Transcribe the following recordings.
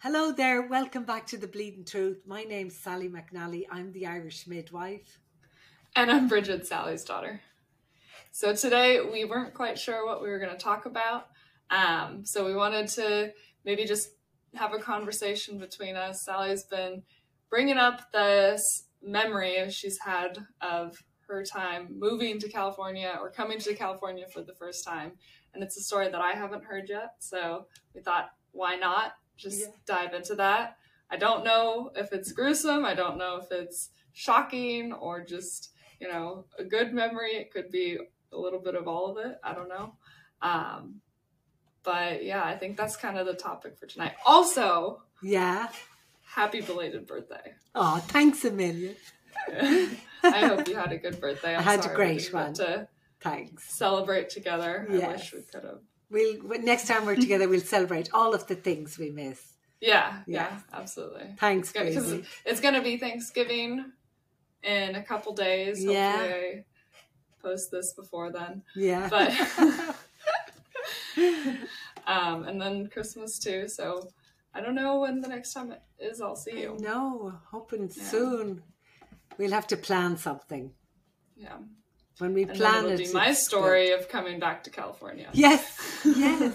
Hello there, welcome back to The Bleeding Truth. My name's Sally McNally. I'm the Irish midwife. And I'm Brigid, Sally's daughter. So today we weren't quite sure what we were going to talk about. Um, so we wanted to maybe just have a conversation between us. Sally's been bringing up this memory she's had of her time moving to California or coming to California for the first time. And it's a story that I haven't heard yet. So we thought, why not just Yeah. dive into that? I don't know if it's gruesome. I don't know if it's shocking or just, you know, a good memory. It could be a little bit of all of it. I don't know. Um, but yeah, I think that's kind of the topic for tonight. Also, Yeah. happy belated birthday. Oh, thanks a million. I hope you had a good birthday. I'm I had a great one. To Thanks. celebrate together. I wish we could have. We'll next time we're together, we'll celebrate all of the things we miss. Yeah, Yeah. yeah, absolutely. Thanks, Because Crazy. it's going to be Thanksgiving in a couple days. Yeah. Hopefully, I post this before then. Yeah. But um, and then Christmas too. So I don't know when the next time it is. I'll see you. no, hoping Yeah. soon. We'll have to plan something. Yeah, When we and plan it, be my story of coming back to California. Yes. Yes.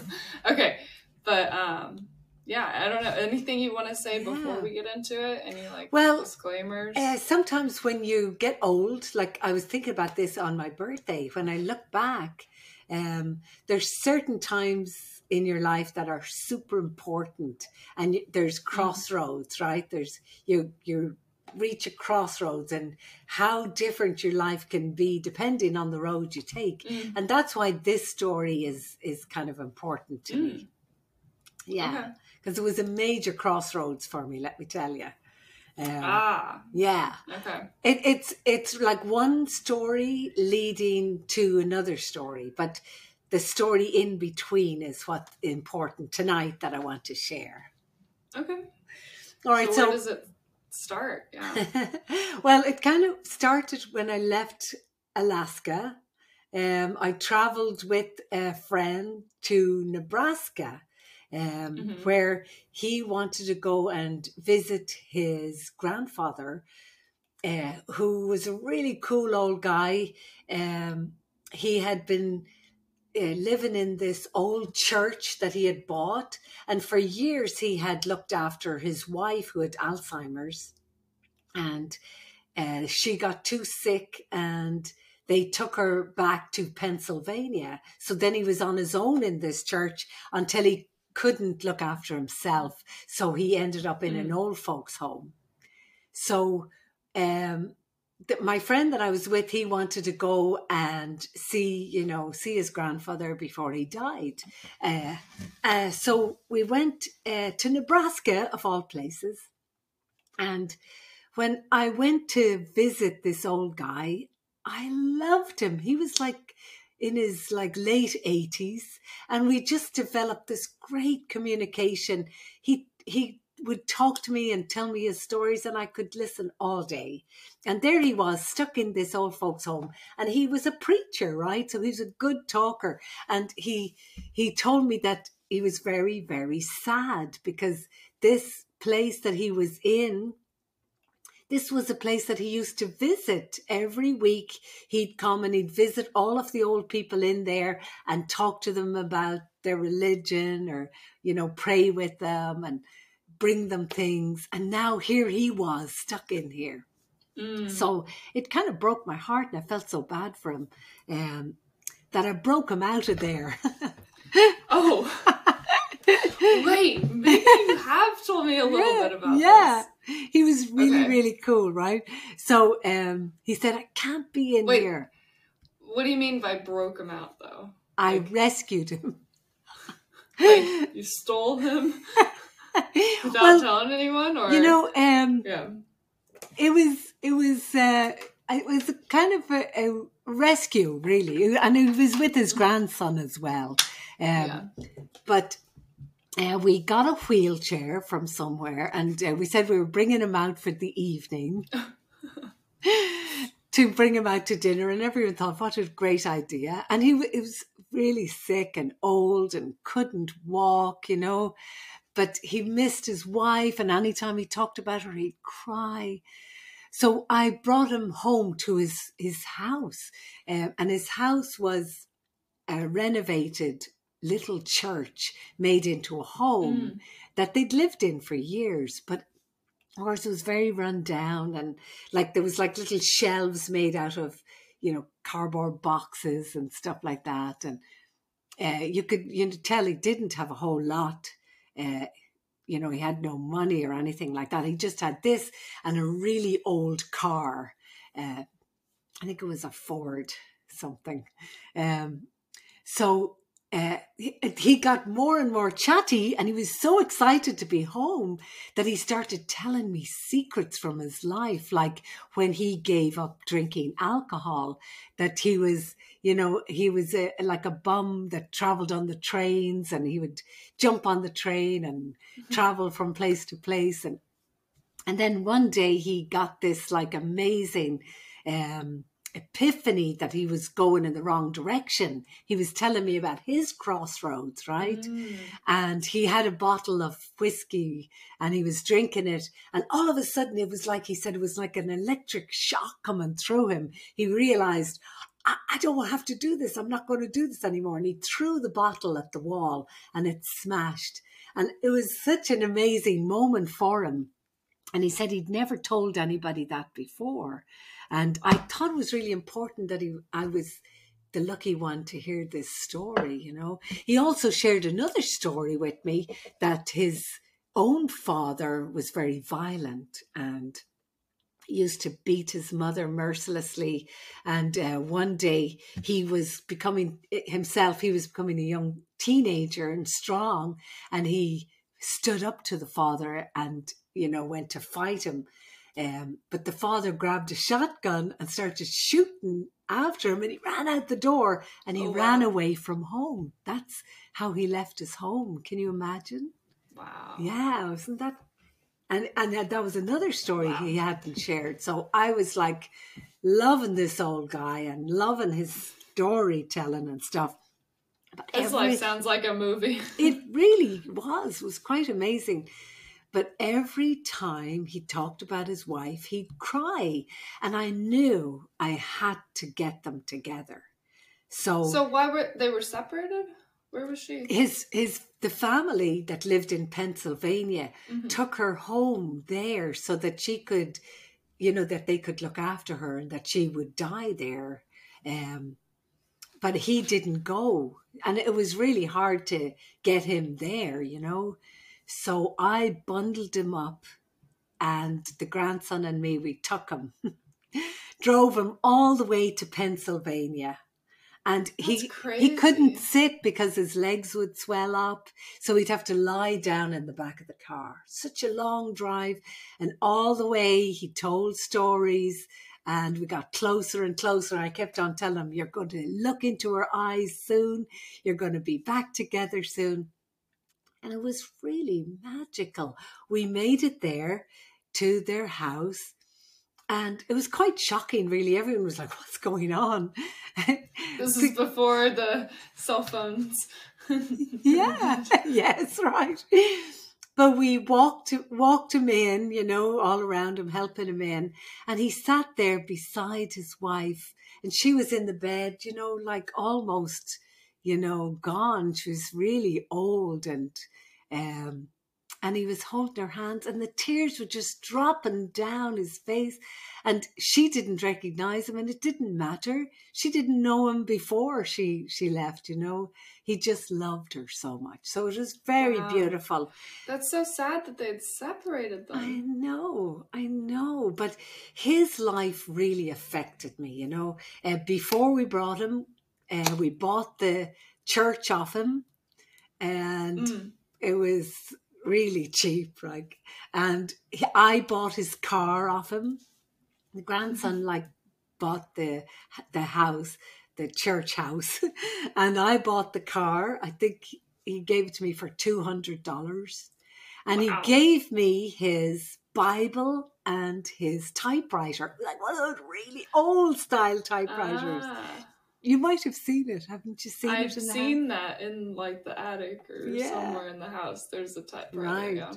okay, but um, yeah, I don't know anything you want to say before we get into it. Any like Well, disclaimers? Uh, sometimes when you get old, like I was thinking about this on my birthday, when I look back, um, there's certain times in your life that are super important, and there's crossroads, right? There's you you reach a crossroads, and how different your life can be depending on the road you take, Mm. and that's why this story is is kind of important to me. Yeah, Okay. because it was a major crossroads for me. Let me tell you. Um, Ah, yeah, okay. it, it's it's like one story leading to another story, but the story in between is what's important tonight that I want to share. Okay. All right, so, so, where does it start? Yeah. well, it kind of started when I left Alaska. Um, I traveled with a friend to Nebraska, um, Mhm. where he wanted to go and visit his grandfather, uh, who was a really cool old guy. Um, he had been uh, living in this old church that he had bought, and for years he had looked after his wife who had Alzheimer's, and uh, she got too sick and they took her back to Pennsylvania. So then he was on his own in this church until he couldn't look after himself. So he ended up in an old folks' home. So um, my friend that I was with, he wanted to go and see, you know, see his grandfather before he died. Uh, uh, so we went uh, to Nebraska, of all places. And when I went to visit this old guy, I loved him. He was like in his like late 80s and we just developed this great communication. He he would talk to me and tell me his stories and I could listen all day. And there he was stuck in this old folks home and he was a preacher, right? So he was a good talker and he he told me that he was very very sad because this place that he was in this was a place that he used to visit every week. He'd come and he'd visit all of the old people in there and talk to them about their religion or, you know, pray with them and bring them things. And now here he was stuck in here. Mm. So it kind of broke my heart and I felt so bad for him um, that I broke him out of there. Oh, wait. Maybe you have told me a little yeah, bit about this. yeah. He was really, Okay. really cool, right? So um, he said, I can't be in Wait. here. What do you mean by broke him out, though? I Like- rescued him. Like you stole him without well, telling anyone, or you know, um, yeah. it was it was uh, it was kind of a, a rescue, really, and he was with his grandson as well. Um, Yeah. But uh, we got a wheelchair from somewhere, and uh, we said we were bringing him out for the evening. to bring him out to dinner, and everyone thought, "What a great idea!" And he, he was really sick and old and couldn't walk, you know. But he missed his wife, and anytime he talked about her, he'd cry. So I brought him home to his his house, um, and his house was a renovated little church made into a home Mm. that they'd lived in for years, but of course it was very run down and like there was like little shelves made out of you know cardboard boxes and stuff like that and uh, you could you know, tell he didn't have a whole lot uh, you know he had no money or anything like that. He just had this and a really old car. Uh, i think it was a ford something. Um, so uh, he, he got more and more chatty and he was so excited to be home that he started telling me secrets from his life like when he gave up drinking alcohol that he was you know he was a, like a bum that traveled on the trains and he would jump on the train and travel from place to place and and then one day he got this like amazing um epiphany that he was going in the wrong direction. He was telling me about his crossroads right? Mm. and he had a bottle of whiskey and he was drinking it. And all of a sudden it was like he said it was like an electric shock coming through him. He realized I, I don't have to do this. I'm not going to do this anymore. And he threw the bottle at the wall and it smashed. And it was such an amazing moment for him. And he said he'd never told anybody that before and i thought it was really important that he i was the lucky one to hear this story, you know. He also shared another story with me that his own father was very violent and used to beat his mother mercilessly. And uh, one day he was becoming himself, he was becoming a young teenager and strong, and he stood up to the father and, you know, went to fight him. Um, but the father grabbed a shotgun and started shooting after him, and he ran out the door and he Oh, ran away from home. That's how he left his home. Can you imagine? Wow. Yeah, wasn't that? And and that was another story Wow. he hadn't shared. So I was like loving this old guy and loving his storytelling and stuff. But This every- life sounds like a movie. it really was was quite amazing but every time he talked about his wife he'd cry and i knew i had to get them together so, So why were they were separated? Where was she? his his the family that lived in pennsylvania Mhm. took her home there so that she could you know that they could look after her and that she would die there um but he didn't go and it was really hard to get him there you know so i bundled him up and the grandson and me we took him drove him all the way to pennsylvania and he he couldn't sit because his legs would swell up so he'd have to lie down in the back of the car such a long drive and all the way he told stories and we got closer and closer. I kept on telling him, You're going to look into her eyes soon. You're going to be back together soon. And it was really magical. We made it there to their house. And it was quite shocking, really. Everyone was like, What's going on? This is before the cell phones. yeah, yes, right. But we walked walked him in, you know, all around him, helping him in, and he sat there beside his wife, and she was in the bed, you know, like almost, you know, gone. She was really old, and um, and he was holding her hands, and the tears were just dropping down his face, and she didn't recognize him, and it didn't matter. She didn't know him before she she left, you know he just loved her so much. So it was very Wow. beautiful. That's so sad that they'd separated I know, I know, but his life really affected me, you know. Uh, before we brought him, uh, we bought the church off him, and Mm. It was really cheap, like. And he, I bought his car off him. The grandson like bought the the house, the church house, and I bought the car. I think he gave it to me for two hundred dollars, and Wow. he gave me his Bible and his typewriter, like one of those really old style typewriters. Ah. You might have seen it, haven't you seen I've it? The seen that in like the attic or Yeah. somewhere in the house. There's a typewriter. Right. Yeah.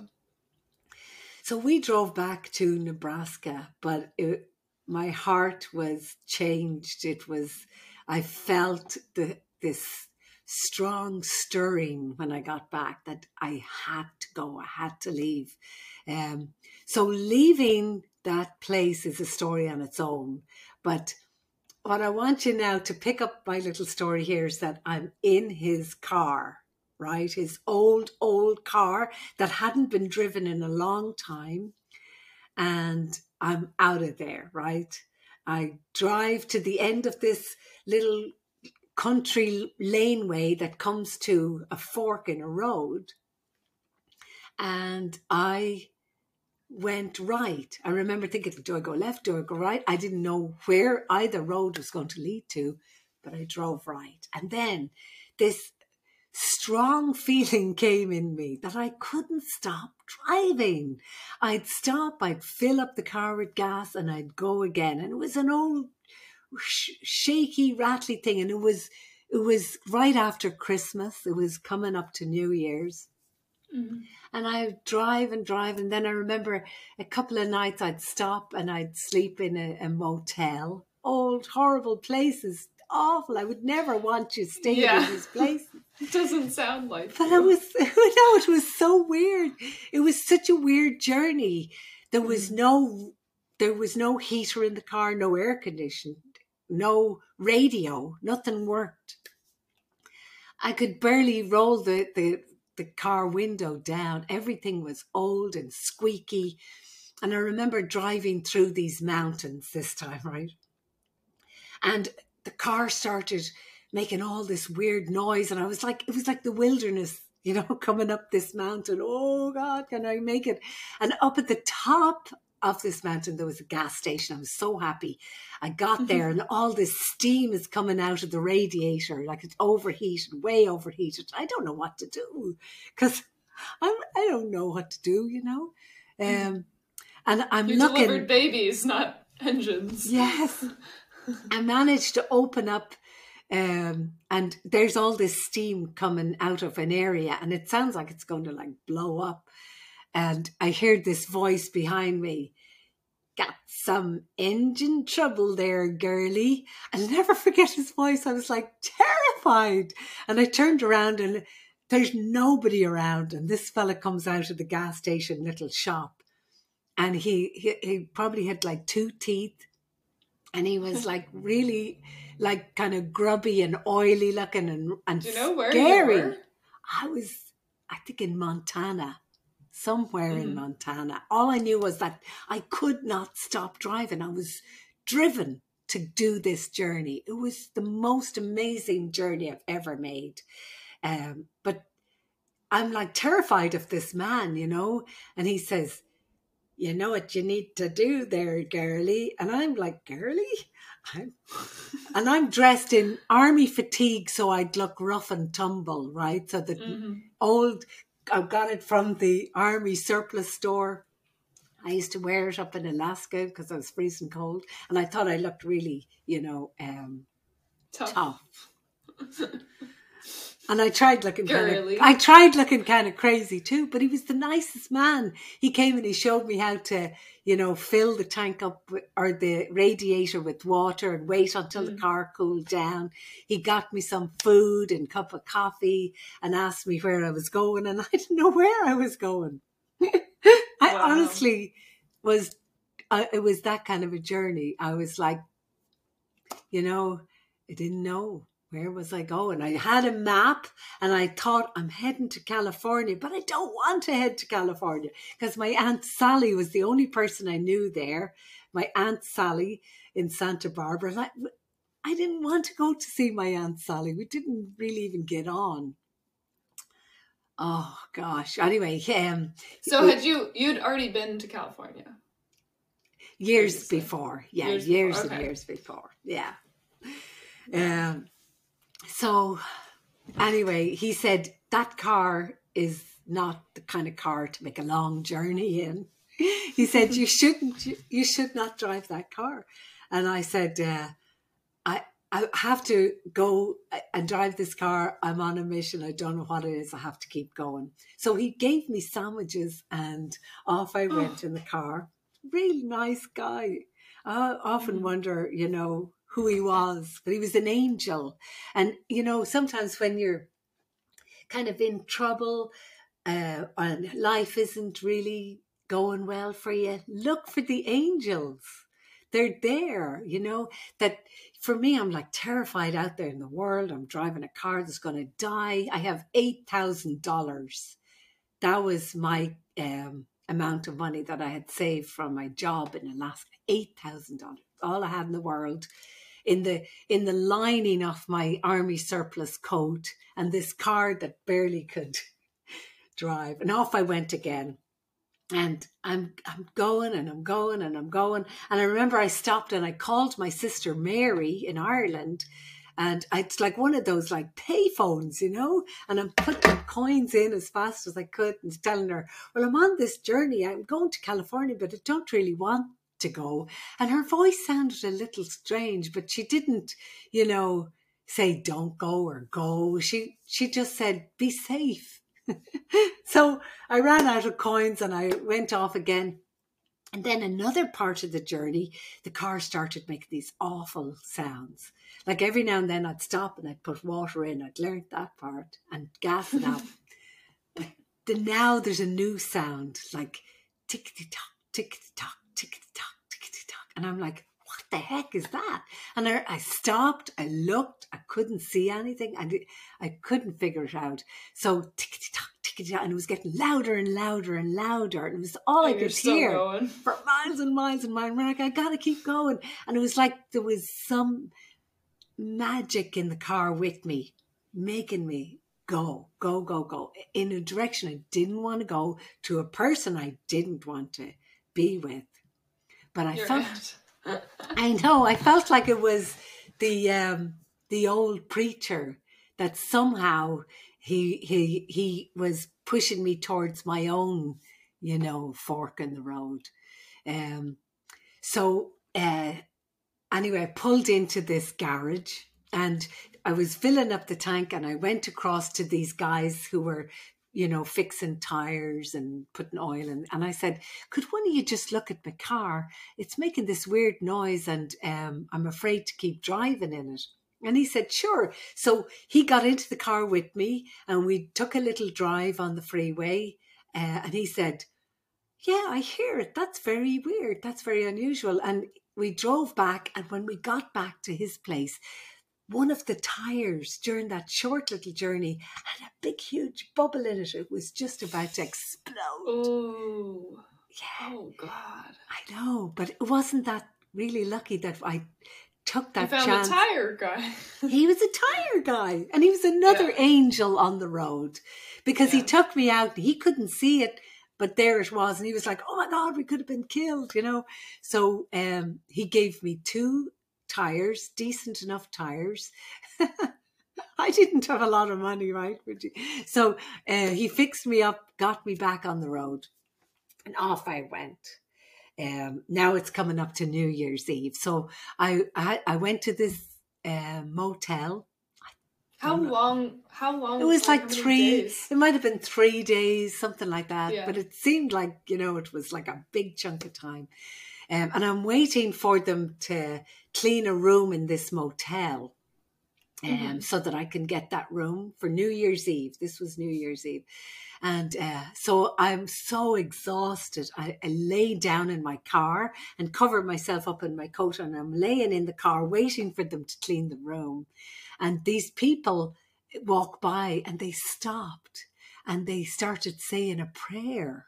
So we drove back to Nebraska, but it, my heart was changed. It was, I felt the this strong stirring when I got back that I had to go, I had to leave. Um, so leaving that place is a story on its own. But what I want you now to pick up my little story here is that I'm in his car, right? His old, old car that hadn't been driven in a long time. And I'm out of there, right? I drive to the end of this little country laneway that comes to a fork in a road. And I went right. I remember thinking, do I go left? Do I go right? I didn't know where either road was going to lead to, but I drove right. And then this strong feeling came in me that I couldn't stop driving. I'd stop, I'd fill up the car with gas, and I'd go again. And it was an old sh- shaky, rattly thing, and it was it was right after Christmas. It was coming up to New Year's. Mhm. And I'd drive and drive. And then I remember a couple of nights I'd stop and I'd sleep in a, a motel. Old, horrible places. Awful. I would never want to stay Yeah. in these places. It doesn't sound like that. But it was, no, it was so weird. It was such a weird journey. There was Mm. no, there was no heater in the car, no air conditioning, no radio, nothing worked. I could barely roll the, the, the car window down. Everything was old and squeaky. And I remember driving through these mountains this time, right? And the car started making all this weird noise. And I was like, it was like the wilderness, you know, coming up this mountain. Oh God, can I make it? And up at the top of this mountain, there was a gas station. I was so happy. I got there and all this steam is coming out of the radiator, like it's overheated, way overheated. I don't know what to do because I'm, I don't know what to do, you know? Um, and I'm you looking. delivered babies, not engines. Yes. I managed to open up um and there's all this steam coming out of an area and it sounds like it's going to like blow up and I heard this voice behind me. Got some engine trouble there girly I'll never forget his voice. I was like terrified. And I turned around and there's nobody around and this fella comes out of the gas station little shop. And he he, he probably had like two teeth. And he was like really like kind of grubby and oily looking and and Do you know where scary. I was I think in Montana, somewhere in Mhm. Montana. All I knew was that I could not stop driving. I was driven to do this journey. It was the most amazing journey I've ever made. Um, but I'm like terrified of this man, you know, and he says, you know what you need to do there, girly. And I'm like, girly? I'm... and I'm dressed in army fatigue, so I'd look rough and tumble, right? So the Mhm. old, I got it from the army surplus store. I used to wear it up in Alaska because I was freezing cold. And I thought I looked really, you know, um, Tough. tough. And I tried looking kind of, I tried looking kind of crazy too, but he was the nicest man. He came and he showed me how to, you know, fill the tank up or the radiator with water and wait until the Mm. car cooled down. He got me some food and cup of coffee and asked me where I was going, and I didn't know where I was going. I Wow. honestly was, I, it was that kind of a journey. I was like, you know, I didn't know where was I going. I had a map and I thought I'm heading to California, but I don't want to head to California because my aunt Sally was the only person I knew there. My aunt Sally in Santa Barbara. I, I didn't want to go to see my aunt Sally. We didn't really even get on. Oh gosh. Anyway, um, So had you you'd already been to California? years before yeah Years years, before, and okay. years before yeah um so anyway he said that car is not the kind of car to make a long journey in he said you shouldn't you, should not drive that car and i said uh, i I have to go and drive this car. I'm on a mission. I don't know what it is. I have to keep going. So he gave me sandwiches and off I went oh. in the car. Really nice guy. I often mm. wonder, you know, who he was, but he was an angel. And, you know, sometimes when you're kind of in trouble uh, and life isn't really going well for you, look for the angels they're there, you know, that for me, I'm like terrified out there in the world. I'm driving a car that's going to die. I have $8,000. That was my um, amount of money that I had saved from my job in Alaska. $8,000. All I had in the world. In the in the lining of my army surplus coat and this car that barely could drive. And off I went again and I'm I'm going and I'm going and I'm going. And I remember I stopped and I called my sister Mary in Ireland. And it's like one of those like payphones, you know, and I'm putting coins in as fast as I could and telling her, Well, I'm on this journey. I'm going to California, but I don't really want to go. And her voice sounded a little strange, but she didn't, you know, say don't go or go. She she just said, Be safe so I ran out of coins and I went off again. And then another part of the journey, the car started making these awful sounds. Like every now and then I'd stop and I'd put water in. I'd learned that part and gas it up. but the, now there's a new sound like tick tock, tick tock, tick tock, tick tock. And I'm like, what the heck is that? And I, I stopped, I looked, I couldn't see anything, and I couldn't figure it out. So tick tock, tick tock, and it was getting louder and louder and louder, and it was all and I could hear going. for miles and miles and miles. We're like, I gotta keep going, and it was like there was some magic in the car with me, making me go, go, go, go in a direction I didn't want to go to a person I didn't want to be with. But I You're felt. I know. I felt like it was the um, the old preacher that somehow he he he was pushing me towards my own, you know, fork in the road. Um, so uh, anyway, I pulled into this garage and I was filling up the tank, and I went across to these guys who were you know, fixing tires and putting oil in. And I said, could one of you just look at my car? It's making this weird noise and um, I'm afraid to keep driving in it. And he said, sure. So he got into the car with me and we took a little drive on the freeway. Uh, and he said, yeah, I hear it. That's very weird. That's very unusual. And we drove back. And when we got back to his place, one of the tires during that short little journey had a big, huge bubble in it. It was just about to explode. Oh, yeah. Oh, God. I know, but it wasn't that really lucky that I took that you found chance. a tire guy. he was a tire guy, and he was another yeah. angel on the road because yeah. he took me out. He couldn't see it, but there it was, and he was like, "Oh my God, we could have been killed," you know. So um, he gave me two tires, decent enough tires. I didn't have a lot of money, right? So uh, he fixed me up, got me back on the road, and off I went. Um, now it's coming up to New Year's Eve, so I I, I went to this uh, motel. How long? How long? It was like three. Days? It might have been three days, something like that. Yeah. But it seemed like you know it was like a big chunk of time. Um, and I'm waiting for them to clean a room in this motel um, mm-hmm. so that I can get that room for New Year's Eve. This was New Year's Eve. And uh, so I'm so exhausted. I, I, lay down in my car and cover myself up in my coat, and I'm laying in the car waiting for them to clean the room. And these people walk by and they stopped and they started saying a prayer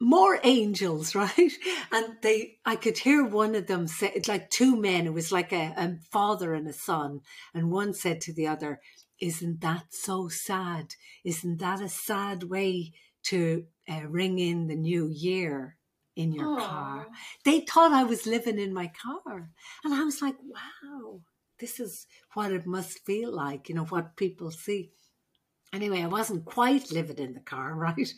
more angels, right? And they, I could hear one of them say, it's like two men, it was like a, a father and a son. And one said to the other, Isn't that so sad? Isn't that a sad way to uh, ring in the new year? in your Aww. car. They thought I was living in my car. And I was like, wow, this is what it must feel like, you know, what people see. Anyway, I wasn't quite living in the car, right?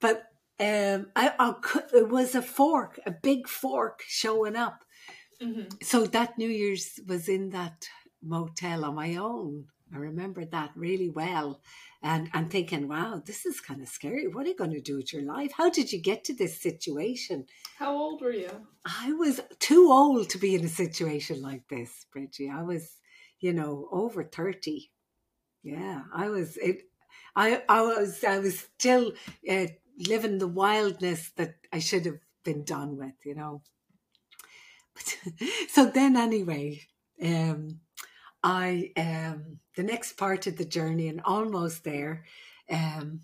but um, I, I, it was a fork, a big fork showing up Mm-hmm. so that New Year's was in that motel on my own. I remember that really well. And I'm thinking, wow, this is kind of scary. What are you going to do with your life? How did you get to this situation? How old were you? I was too old to be in a situation like this, Bridgie. I was, you know, over 30. Yeah, I was it I I was I was still uh, living the wildness that I should have been done with, you know. But, so then anyway, um I um the next part of the journey and almost there um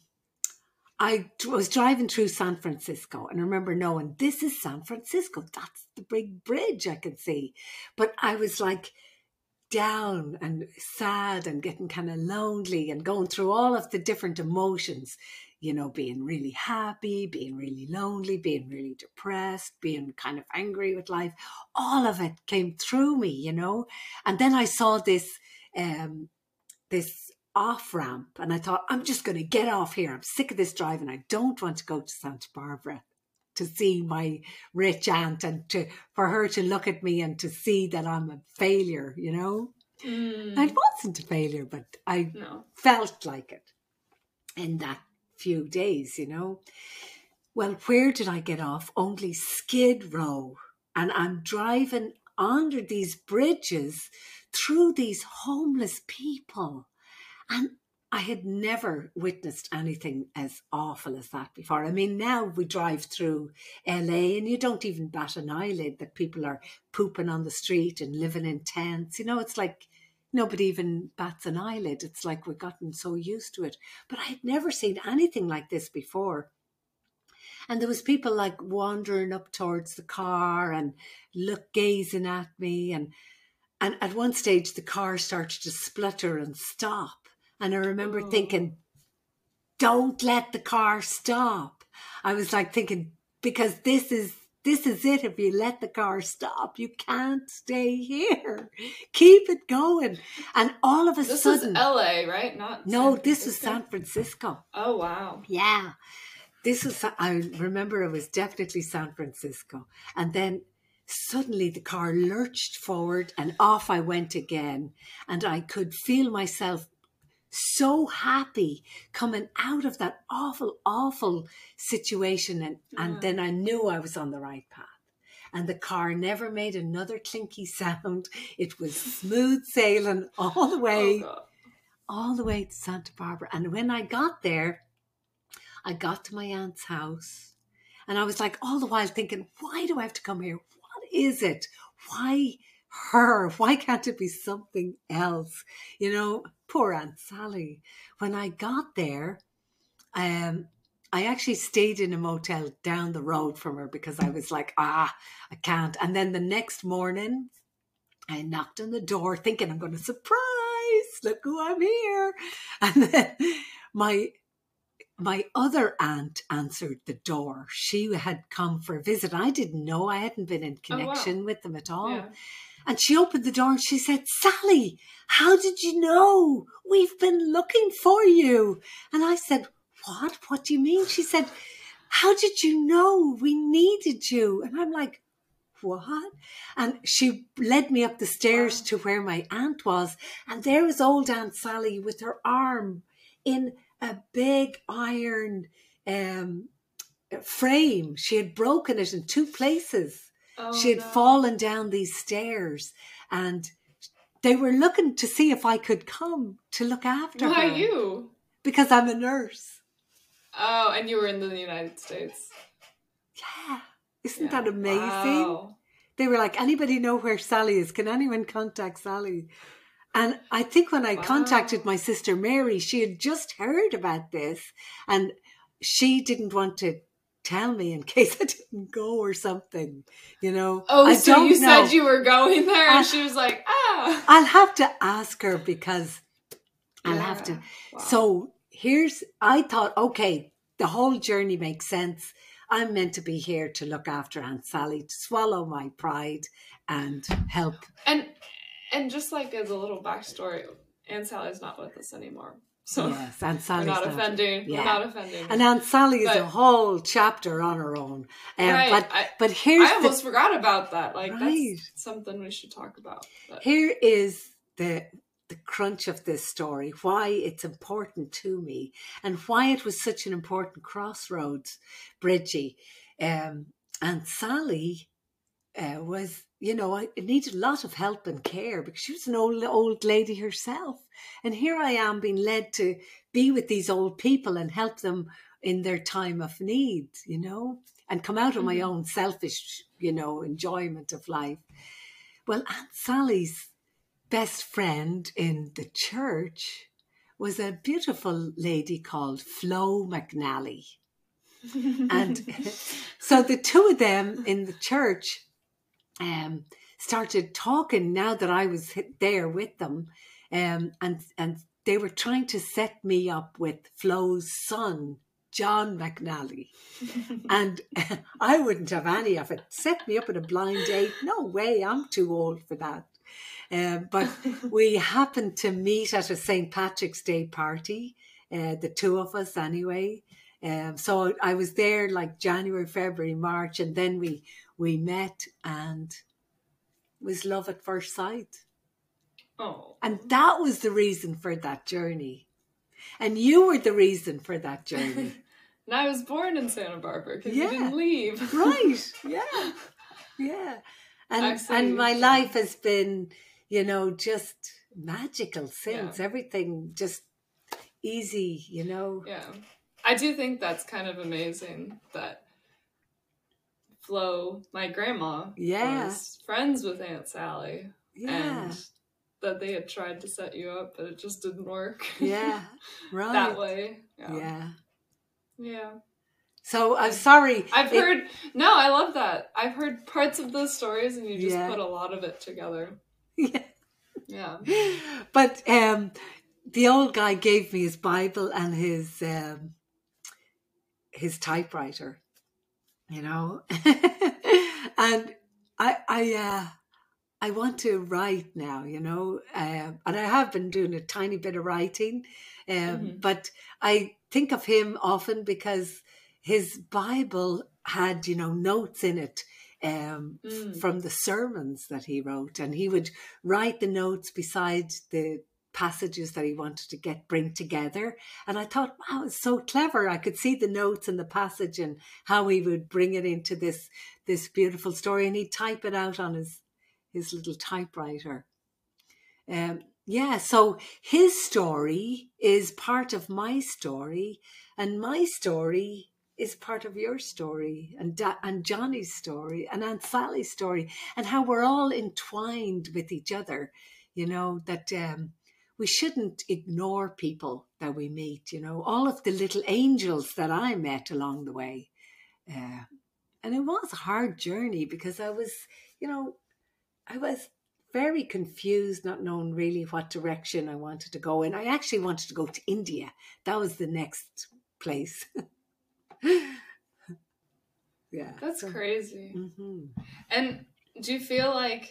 I was driving through San Francisco and I remember knowing this is San Francisco. That's the big bridge I could see. But I was like down and sad and getting kind of lonely and going through all of the different emotions, you know, being really happy, being really lonely, being really depressed, being kind of angry with life. All of it came through me, you know. And then I saw this um this off ramp and I thought, I'm just gonna get off here. I'm sick of this drive and I don't want to go to Santa Barbara to see my rich aunt and to for her to look at me and to see that I'm a failure, you know. Mm. I wasn't a failure, but I no. felt like it in that few days, you know. Well, where did I get off? Only Skid Row. And I'm driving under these bridges through these homeless people. And I had never witnessed anything as awful as that before. I mean, now we drive through LA and you don't even bat an eyelid that people are pooping on the street and living in tents. You know, it's like nobody even bats an eyelid. It's like we've gotten so used to it. But I had never seen anything like this before. And there was people like wandering up towards the car and look gazing at me and and at one stage the car started to splutter and stop. And I remember Oh. thinking, don't let the car stop. I was like thinking, because this is this is it. If you let the car stop, you can't stay here. Keep it going. And all of a This sudden, This is LA, right? Not no, this is San Francisco. Oh wow. Yeah. This was, I remember it was definitely San Francisco. And then suddenly the car lurched forward and off I went again. And I could feel myself so happy coming out of that awful, awful situation. And, Yeah. and mm. then I knew I was on the right path. And the car never made another clinky sound. It was smooth sailing all the way Oh, all the way to Santa Barbara. And when I got there, I got to my aunt's house and I was like all the while thinking, why do I have to come here? What is it? Why her? Why can't it be something else? You know, poor Aunt Sally. When I got there, um, I actually stayed in a motel down the road from her because I was like, ah, I can't. And then the next morning, I knocked on the door thinking I'm going to surprise, look who I'm here. And then my my other aunt answered the door. She had come for a visit. I didn't know. I hadn't been in Oh, wow. connection with them at all. Yeah. And she opened the door and she said, Sally, how did you know? We've been looking for you. And I said, What? What do you mean? She said, How did you know we needed you? And I'm like, What? And she led me up the stairs to where my aunt was. And there was old Aunt Sally with her arm in a big iron um, frame. She had broken it in two places Oh, she had no. fallen down these stairs and they were looking to see if I could come to look after her. Why you? because I'm a nurse. Oh, and you were in the United States. Yeah. Isn't Yeah. that amazing? Wow. They were like, anybody know where Sally is? Can anyone contact Sally? And I think when I Wow. contacted my sister Mary, she had just heard about this and she didn't want to tell me in case I didn't go or something, you know. Oh, I so don't you know. said you were going there, I- and she was like, "Ah." I'll have to ask her because I'll have to. Wow. So here's, I thought, okay, the whole journey makes sense. I'm meant to be here to look after Aunt Sally, to swallow my pride and help. and and just like as a little backstory, Aunt Sally's not with us anymore. So yes, Aunt we're Sally's not daughter. offending. Yeah. Not offending. And Aunt Sally is a whole chapter on her own. Um, right. But I, but here's I the almost forgot about that. Like Right. that's something we should talk about. But, Here is the the crunch of this story, why it's important to me, and why it was such an important crossroads, Bridgie. Um, and Sally uh, was, you know, I needed a lot of help and care because she was an old old lady herself. And here I am being led to be with these old people and help them in their time of need, you know, and come out of my Mhm. own selfish, you know, enjoyment of life. Well, Aunt Sally's best friend in the church was a beautiful lady called Flo McNally. And so the two of them in the church um, started talking now that I was there with them. Um, and, and they were trying to set me up with Flo's son, John McNally. And I wouldn't have any of it. Set me up at a blind date. No way, I'm too old for that. Um, but we happened to meet at a St. Patrick's Day party, uh, the two of us anyway. Um, so I was there like January, February, March, and then we we met and was love at first sight. oh, And that was the reason for that journey. And you were the reason for that journey. and I was born in Santa Barbara because Yeah. you didn't leave. right. Yeah. Yeah. And and my life has been, you know, just magical since. Everything just easy, you know. Yeah. I do think that's kind of amazing that Flo, my grandma, Yeah. was friends with Aunt Sally Yeah. and that they had tried to set you up, but it just didn't work. Yeah. Right. that way. Yeah. Yeah. Yeah. So I'm sorry. I've it- heard, no, I love that. I've heard parts of those stories and you just Yeah. put a lot of it together. Yeah. Yeah. But um, the old guy gave me his Bible and his um, his typewriter, you know, and I I uh, I want to write now, you know, uh, and I have been doing a tiny bit of writing, um, Mhm. but I think of him often because his Bible had you know notes in it. Um, f- Mm. from the sermons that he wrote, and he would write the notes beside the passages that he wanted to get bring together. And I thought, wow, it's so clever. I could see the notes and the passage and how he would bring it into this this beautiful story, and he'd type it out on his his little typewriter. Um, yeah, so his story is part of my story, and my story is part of your story, and da- and Johnny's story, and Aunt Sally's story, and how we're all entwined with each other. You know that um, we shouldn't ignore people that we meet. You know all of the little angels that I met along the way, uh, and it was a hard journey because I was, you know, I was very confused, not knowing really what direction I wanted to go in. I actually wanted to go to India. That was the next place. yeah. That's so- crazy. mhm. And do you feel like,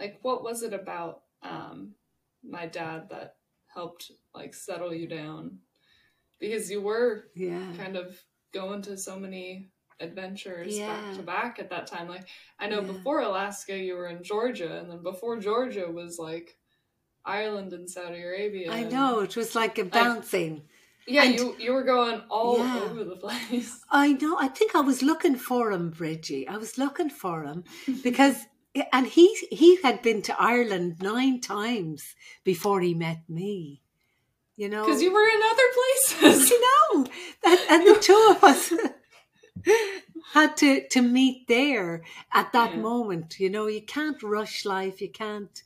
like, what was it about um, my dad that helped like settle you down? Because you were Yeah. kind of going to so many adventures Yeah. back to back at that time. Like, I know Yeah. before Alaska, you were in Georgia, and then before Georgia was like Ireland and Saudi Arabia. I know. It was like a bouncing. Yeah, And- you you were going all Yeah. over the place. I know. I think I was looking for him, Bridgie. I was looking for him because, and he he had been to Ireland nine times before he met me. You know, Because you were in other places. You know, and, and the two of us had to to meet there at that Yeah. moment. You know, you can't rush life. You can't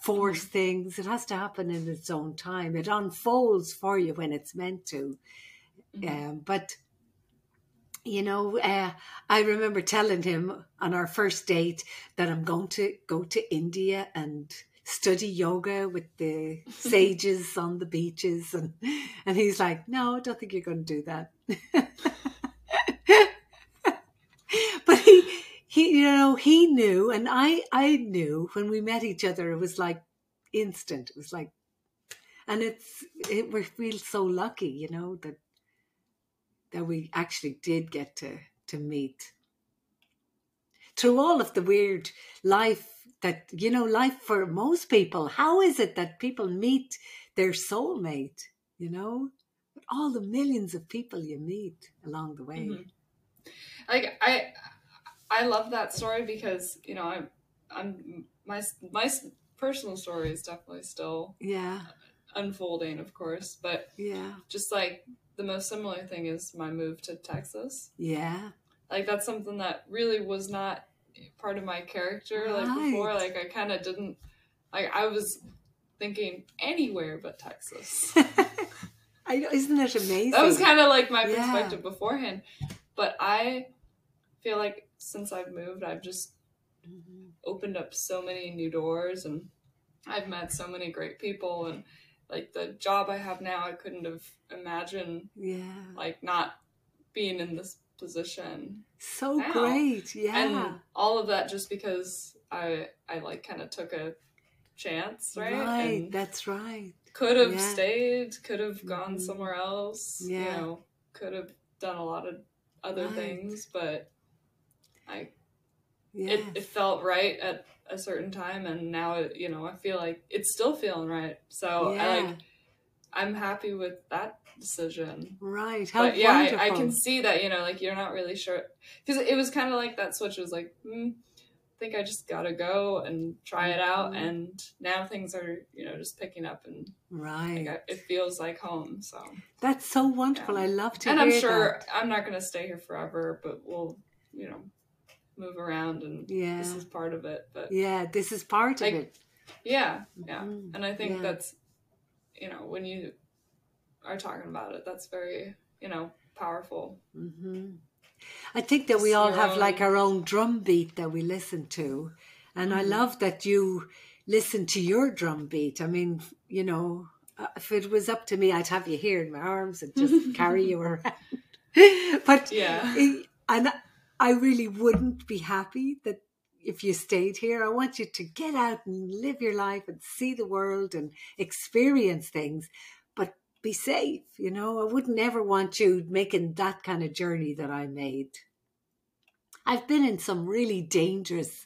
force Mm-hmm. things. It has to happen in its own time. It unfolds for you when it's meant to. Mhm. Um, but you know, uh, I remember telling him on our first date that I'm going to go to India and study yoga with the sages on the beaches, and and he's like, "No, I don't think you're going to do that." but he, he, you know, he knew, and I, I knew when we met each other. It was like instant. It was like and it's it, we feel so lucky, you know that that we actually did get to to meet through all of the weird life that you know life for most people. How is it that people meet their soulmate? You know, But all the millions of people you meet along the way. Mhm. Like I, I love that story because you know I'm, I'm my my personal story is definitely still Yeah, unfolding, of course, but yeah, just like the most similar thing is my move to Texas. yeah. Like that's something that really was not part of my character. Like before, like I kind of didn't. Like I was thinking anywhere but Texas. I know, isn't it amazing? that was kind of like my Yeah. perspective beforehand. But I feel like since I've moved, I've just Mhm. opened up so many new doors and I've met so many great people and like the job I have now I couldn't have imagined Yeah, like not being in this position so Wow. great. Yeah, and all of that just because I I like kind of took a chance right, right. and That's right. could have Yeah. stayed could have gone Mhm. somewhere else you Yeah. know could have done a lot of other Right. things but I Yeah, it, it felt right at a certain time and now it, you know i feel like it's still feeling right so yeah. i like i'm happy with that decision right. How but yeah. I, I can see that you know like you're not really sure because it was kind of like that switch was like hmm, i think i just gotta go and try it out Mhm. and now things are you know just picking up and right. like, I, it feels like home so That's so wonderful. Yeah. I love to and i'm sure that. i'm not gonna stay here forever but we'll you know move around and Yeah, this is part of it but yeah. This is part Like, of it. Yeah, yeah. Mhm. And I think Yeah. that's, you know, when you are talking about it, that's very, you know, powerful. hmm I think that we all have like our own drum beat that we listen to. And I Mhm. love that you listen to your drum beat. I mean, you know, uh, if it was up to me, I'd have you here in my arms and just carry you around. but Yeah. I- and I really wouldn't be happy that if you stayed here. I want you to get out and live your life and see the world and experience things, but be safe. You know, I wouldn't ever want you making that kind of journey that I made. I've been in some really dangerous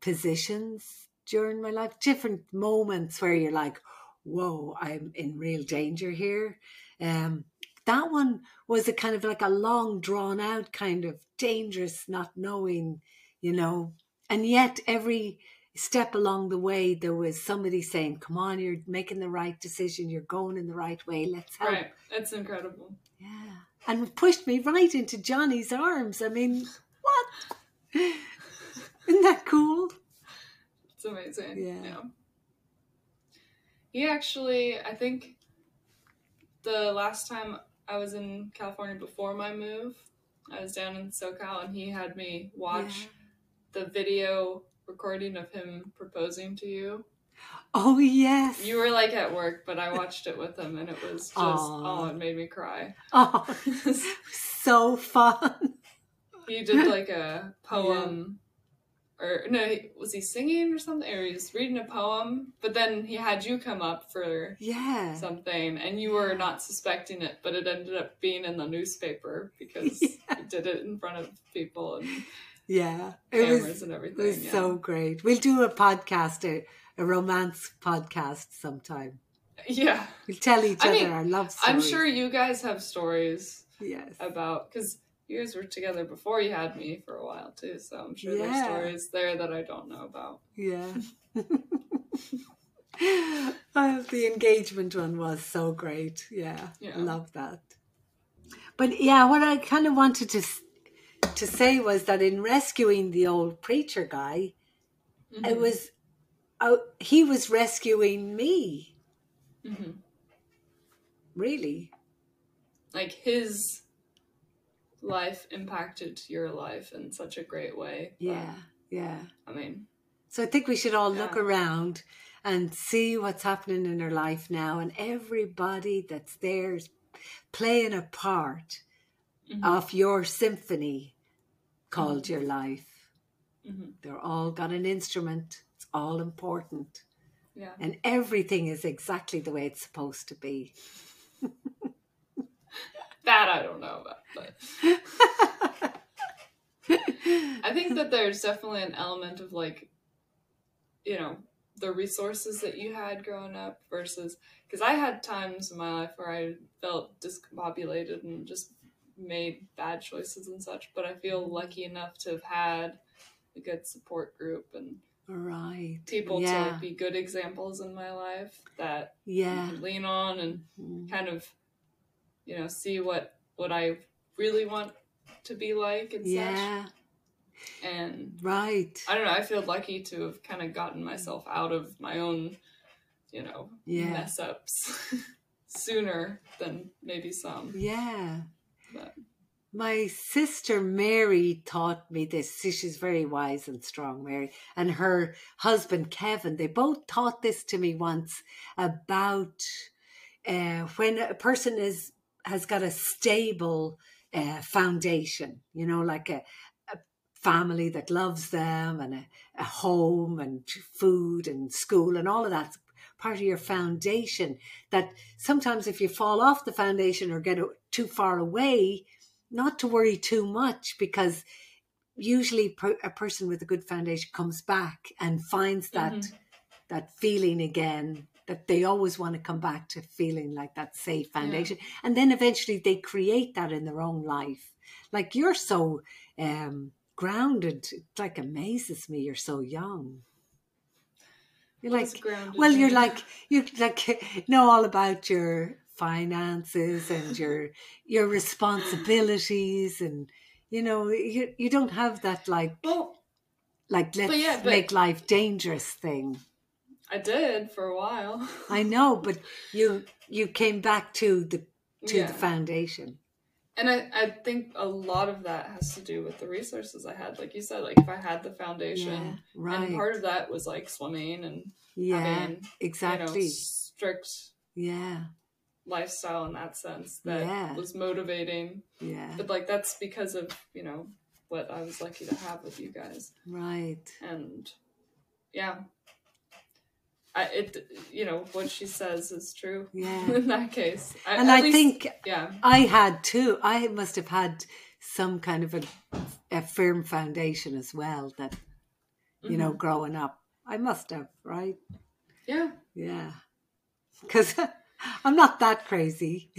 positions during my life, different moments where you're like, whoa, I'm in real danger here. Um, that one was a kind of like a long drawn out kind of dangerous not knowing you know and yet every step along the way there was somebody saying come on you're making the right decision you're going in the right way let's help Right. It's incredible. yeah and pushed me right into johnny's arms i mean what isn't that cool It's amazing. Yeah. He actually, I think the last time I was in California before my move, I was down in SoCal and he had me watch the video recording of him proposing to you. oh yes You were like at work, but I watched it with him and it was just, Aw. oh, it made me cry. oh so fun he did like a poem or no he- was he singing or something or he was reading a poem but then he had you come up for yeah something and you were not suspecting it but it ended up being in the newspaper because Yeah. he did it in front of people and yeah it cameras was and everything. It was yeah. so great. We'll do a podcast, a, a romance podcast sometime. yeah We'll tell each I other mean, our love Stories. i'm sure you guys have stories Yes. about because you guys were together before you had me for a while too so i'm sure there's stories there that i don't know about Yeah. oh, the engagement one was so great. Yeah. Yeah. Love that. But yeah, what I kind of wanted to to say was that in rescuing the old preacher guy, it Mhm. was uh, he was rescuing me, Mhm. really. like his life impacted your life in such a great way. Yeah. Yeah. I mean, So I think we should all look around and see what's happening in our life now, and everybody that's there is playing a part mhm, of your symphony called your life. mhm. They're all got an instrument. It's all important. Yeah. and everything is exactly the way it's supposed to be. That I don't know about, but I think that there's definitely an element of like, you know, the resources that you had growing up versus because I had times in my life where I felt discombobulated and just made bad choices and such, but I feel lucky enough to have had a good support group and right. people to like be good examples in my life that yeah. Lean on and Mm. kind of you know see what what I really want to be like and such. Yeah. such and Right. I don't know I feel lucky to have kind of gotten myself out of my own you know Yeah. mess ups sooner than maybe some Yeah. but My sister Mary taught me this. See, she's very wise and strong, Mary. And her husband Kevin, they both taught this to me once about uh, when a person is has got a stable uh, foundation, you know, like a, a family that loves them and a, a home and food and school and all of that part of your foundation. That sometimes if you fall off the foundation or get too far away, not to worry too much because usually per- a person with a good foundation comes back and finds that Mhm. that feeling again that they always want to come back to feeling like that safe foundation. And then eventually they create that in their own life. Like you're so um grounded. It like amazes me you're so young. You're what like grounded well, you're like you like know all about your finances and your your responsibilities, and you know you you don't have that like well like let's yeah, but- make life dangerous thing. I did for a while I know, but you you came back to the to Yeah. the foundation. And I, I think a lot of that has to do with the resources I had. Like you said, like if I had the foundation, Yeah, right. and part of that was like swimming and yeah, having, you know, exactly. strict yeah, lifestyle in that sense that Yeah. was motivating. yeah, But like that's because of, you know, what I was lucky to have with you guys. right. And yeah. I, it you know what she says is true Yeah. in that case I, And I least- think yeah I had too. I must have had some kind of a, a firm foundation as well that, you know, Mhm. growing up. I must have, right? yeah Yeah. Because I'm not that crazy.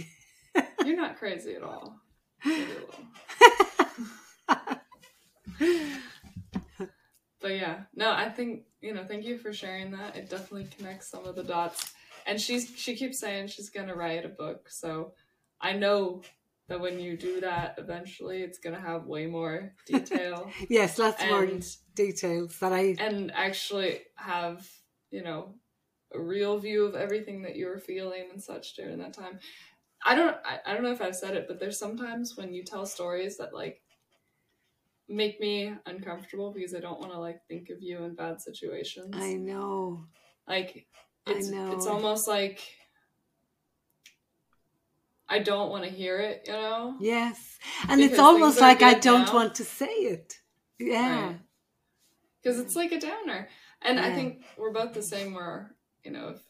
you're not crazy at all Maybe a little. But yeah. No i think you know thank you for sharing that. It definitely connects some of the dots. And she's she keeps saying she's gonna write a book. So i know that when you do that eventually it's gonna have way more detail. Yes, lots more details that I. and actually have you know a real view of everything that you were feeling and such during that time. I don't I, I don't know if i've said it but there's sometimes when you tell stories that like make me uncomfortable because i don't want to like think of you in bad situations I know. like I it's it's almost like i don't want to hear it you know Yes. And it's almost like I don't now. want to say it. Yeah. because it's like a downer and i think we're both the same where you know if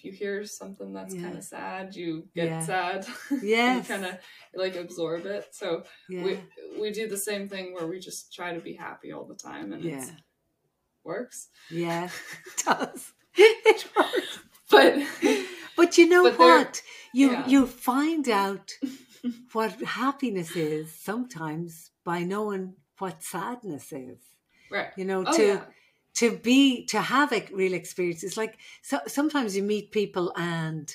if you hear something that's Yeah. kind of sad you get Yeah. sad Yeah, you kind of like absorb it so Yeah. we we do the same thing where we just try to be happy all the time and yeah. it works Yeah. It does. It works. but But you know But what? You you find out what happiness is sometimes by knowing what sadness is. right You know, oh to yeah to be to have a real experience. It's like so, sometimes you meet people and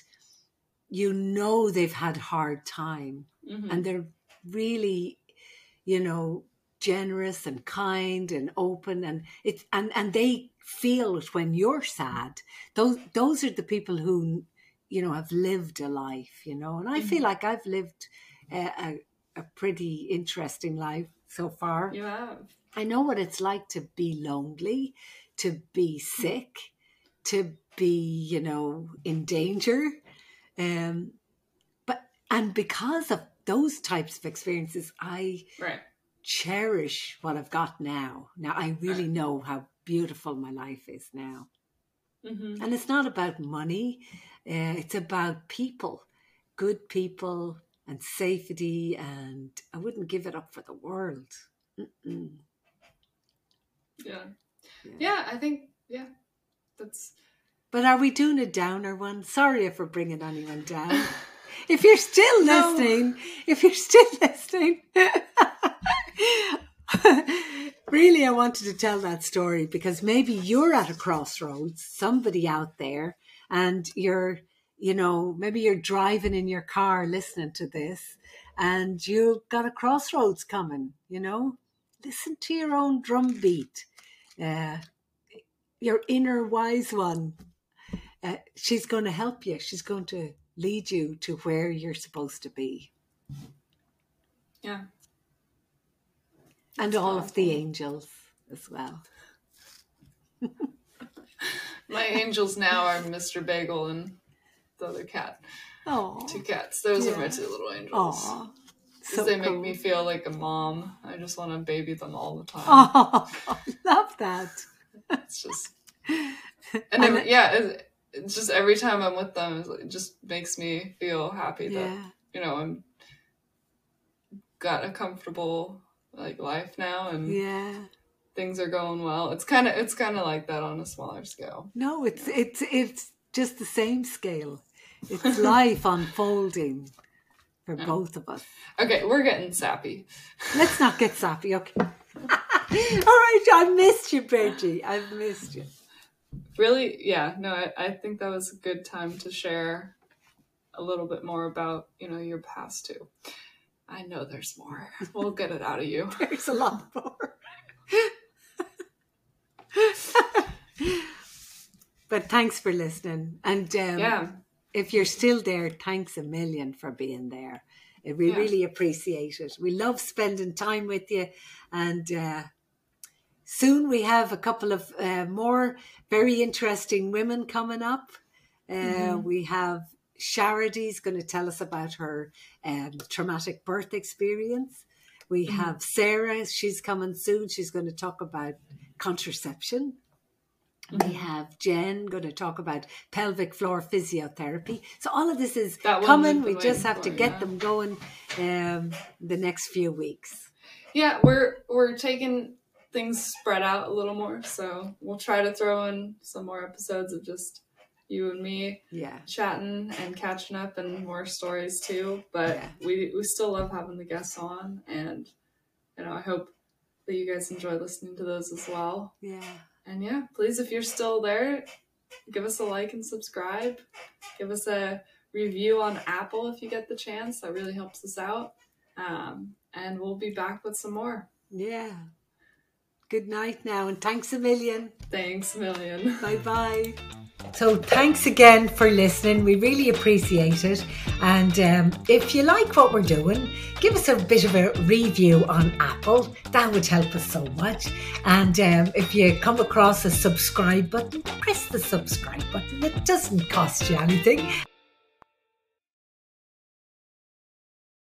you know they've had hard time Mhm. and they're really, you know, generous and kind and open and it's and and they feel it when you're sad. Those those are the people who you know have lived a life, you know. And I feel like I've lived a, a, a pretty interesting life so far. you have I know what it's like to be lonely, to be sick, to be, you know, in danger. Um, but and because of those types of experiences, I right cherish what I've got now. Now I really know how beautiful my life is now. Mm-hmm. And it's not about money, uh, it's about people, good people, and safety. And I wouldn't give it up for the world. Mm-mm. Yeah. Yeah. Yeah, I think, yeah, that's. But are we doing a downer one? Sorry if we're bringing anyone down. if you're still No. listening, if you're still listening, really, I wanted to tell that story because maybe you're at a crossroads, somebody out there, and you're, you know, maybe you're driving in your car listening to this, and you've got a crossroads coming, you know? Listen to your own drum beat. Uh, your inner wise one uh, she's going to help you. She's going to lead you to where you're supposed to be. Yeah. And all of the angels as well. My angels now are Mr. Bagel and the other cat. Oh, Two cats. Those are my two little angels. Aw. So they make cool. me feel like a mom. I just want to baby them all the time. Oh, love that. It's just, and then, it- yeah, it, it's just every time I'm with them, it just makes me feel happy that Yeah. you know I'm got a comfortable like life now and Yeah. things are going well. It's kind of it's kind of like that on a smaller scale. No, it's it's it's just the same scale. It's life unfolding for Yeah. both of us. Okay, we're getting sappy. Let's not get sappy, okay? All right, I missed you, Bridgie. I've missed you. Really, yeah, no, I, I think that was a good time to share a little bit more about you know your past too. I know there's more. We'll get it out of you. There's a lot more. but thanks for listening. And um, Yeah, if you're still there, thanks a million for being there. Uh, We Yeah. really appreciate it. We love spending time with you. And uh, soon we have a couple of uh, more very interesting women coming up. Uh, Mhm. We have Charity's going to tell us about her um, traumatic birth experience. We Mhm. have Sarah, she's coming soon. She's going to talk about contraception. We Mhm. have Jen going to talk about pelvic floor physiotherapy. So all of this is coming. We just have to get yeah. them going um, the next few weeks. yeah, we're we're taking things spread out a little more, so we'll try to throw in some more episodes of just you and me Yeah. chatting and catching up and more stories too. But Yeah. we we still love having the guests on, and you know I hope that you guys enjoy listening to those as well. Yeah. And yeah, please, if you're still there, give us a like and subscribe. Give us a review on Apple if you get the chance. That really helps us out. Um, and we'll be back with some more. Yeah. Good night now, and thanks a million. Thanks a million. Bye bye. So, thanks again for listening. We really appreciate it. And um, if you like what we're doing, give us a bit of a review on Apple. That would help us so much. And um, if you come across a subscribe button, press the subscribe button. It doesn't cost you anything.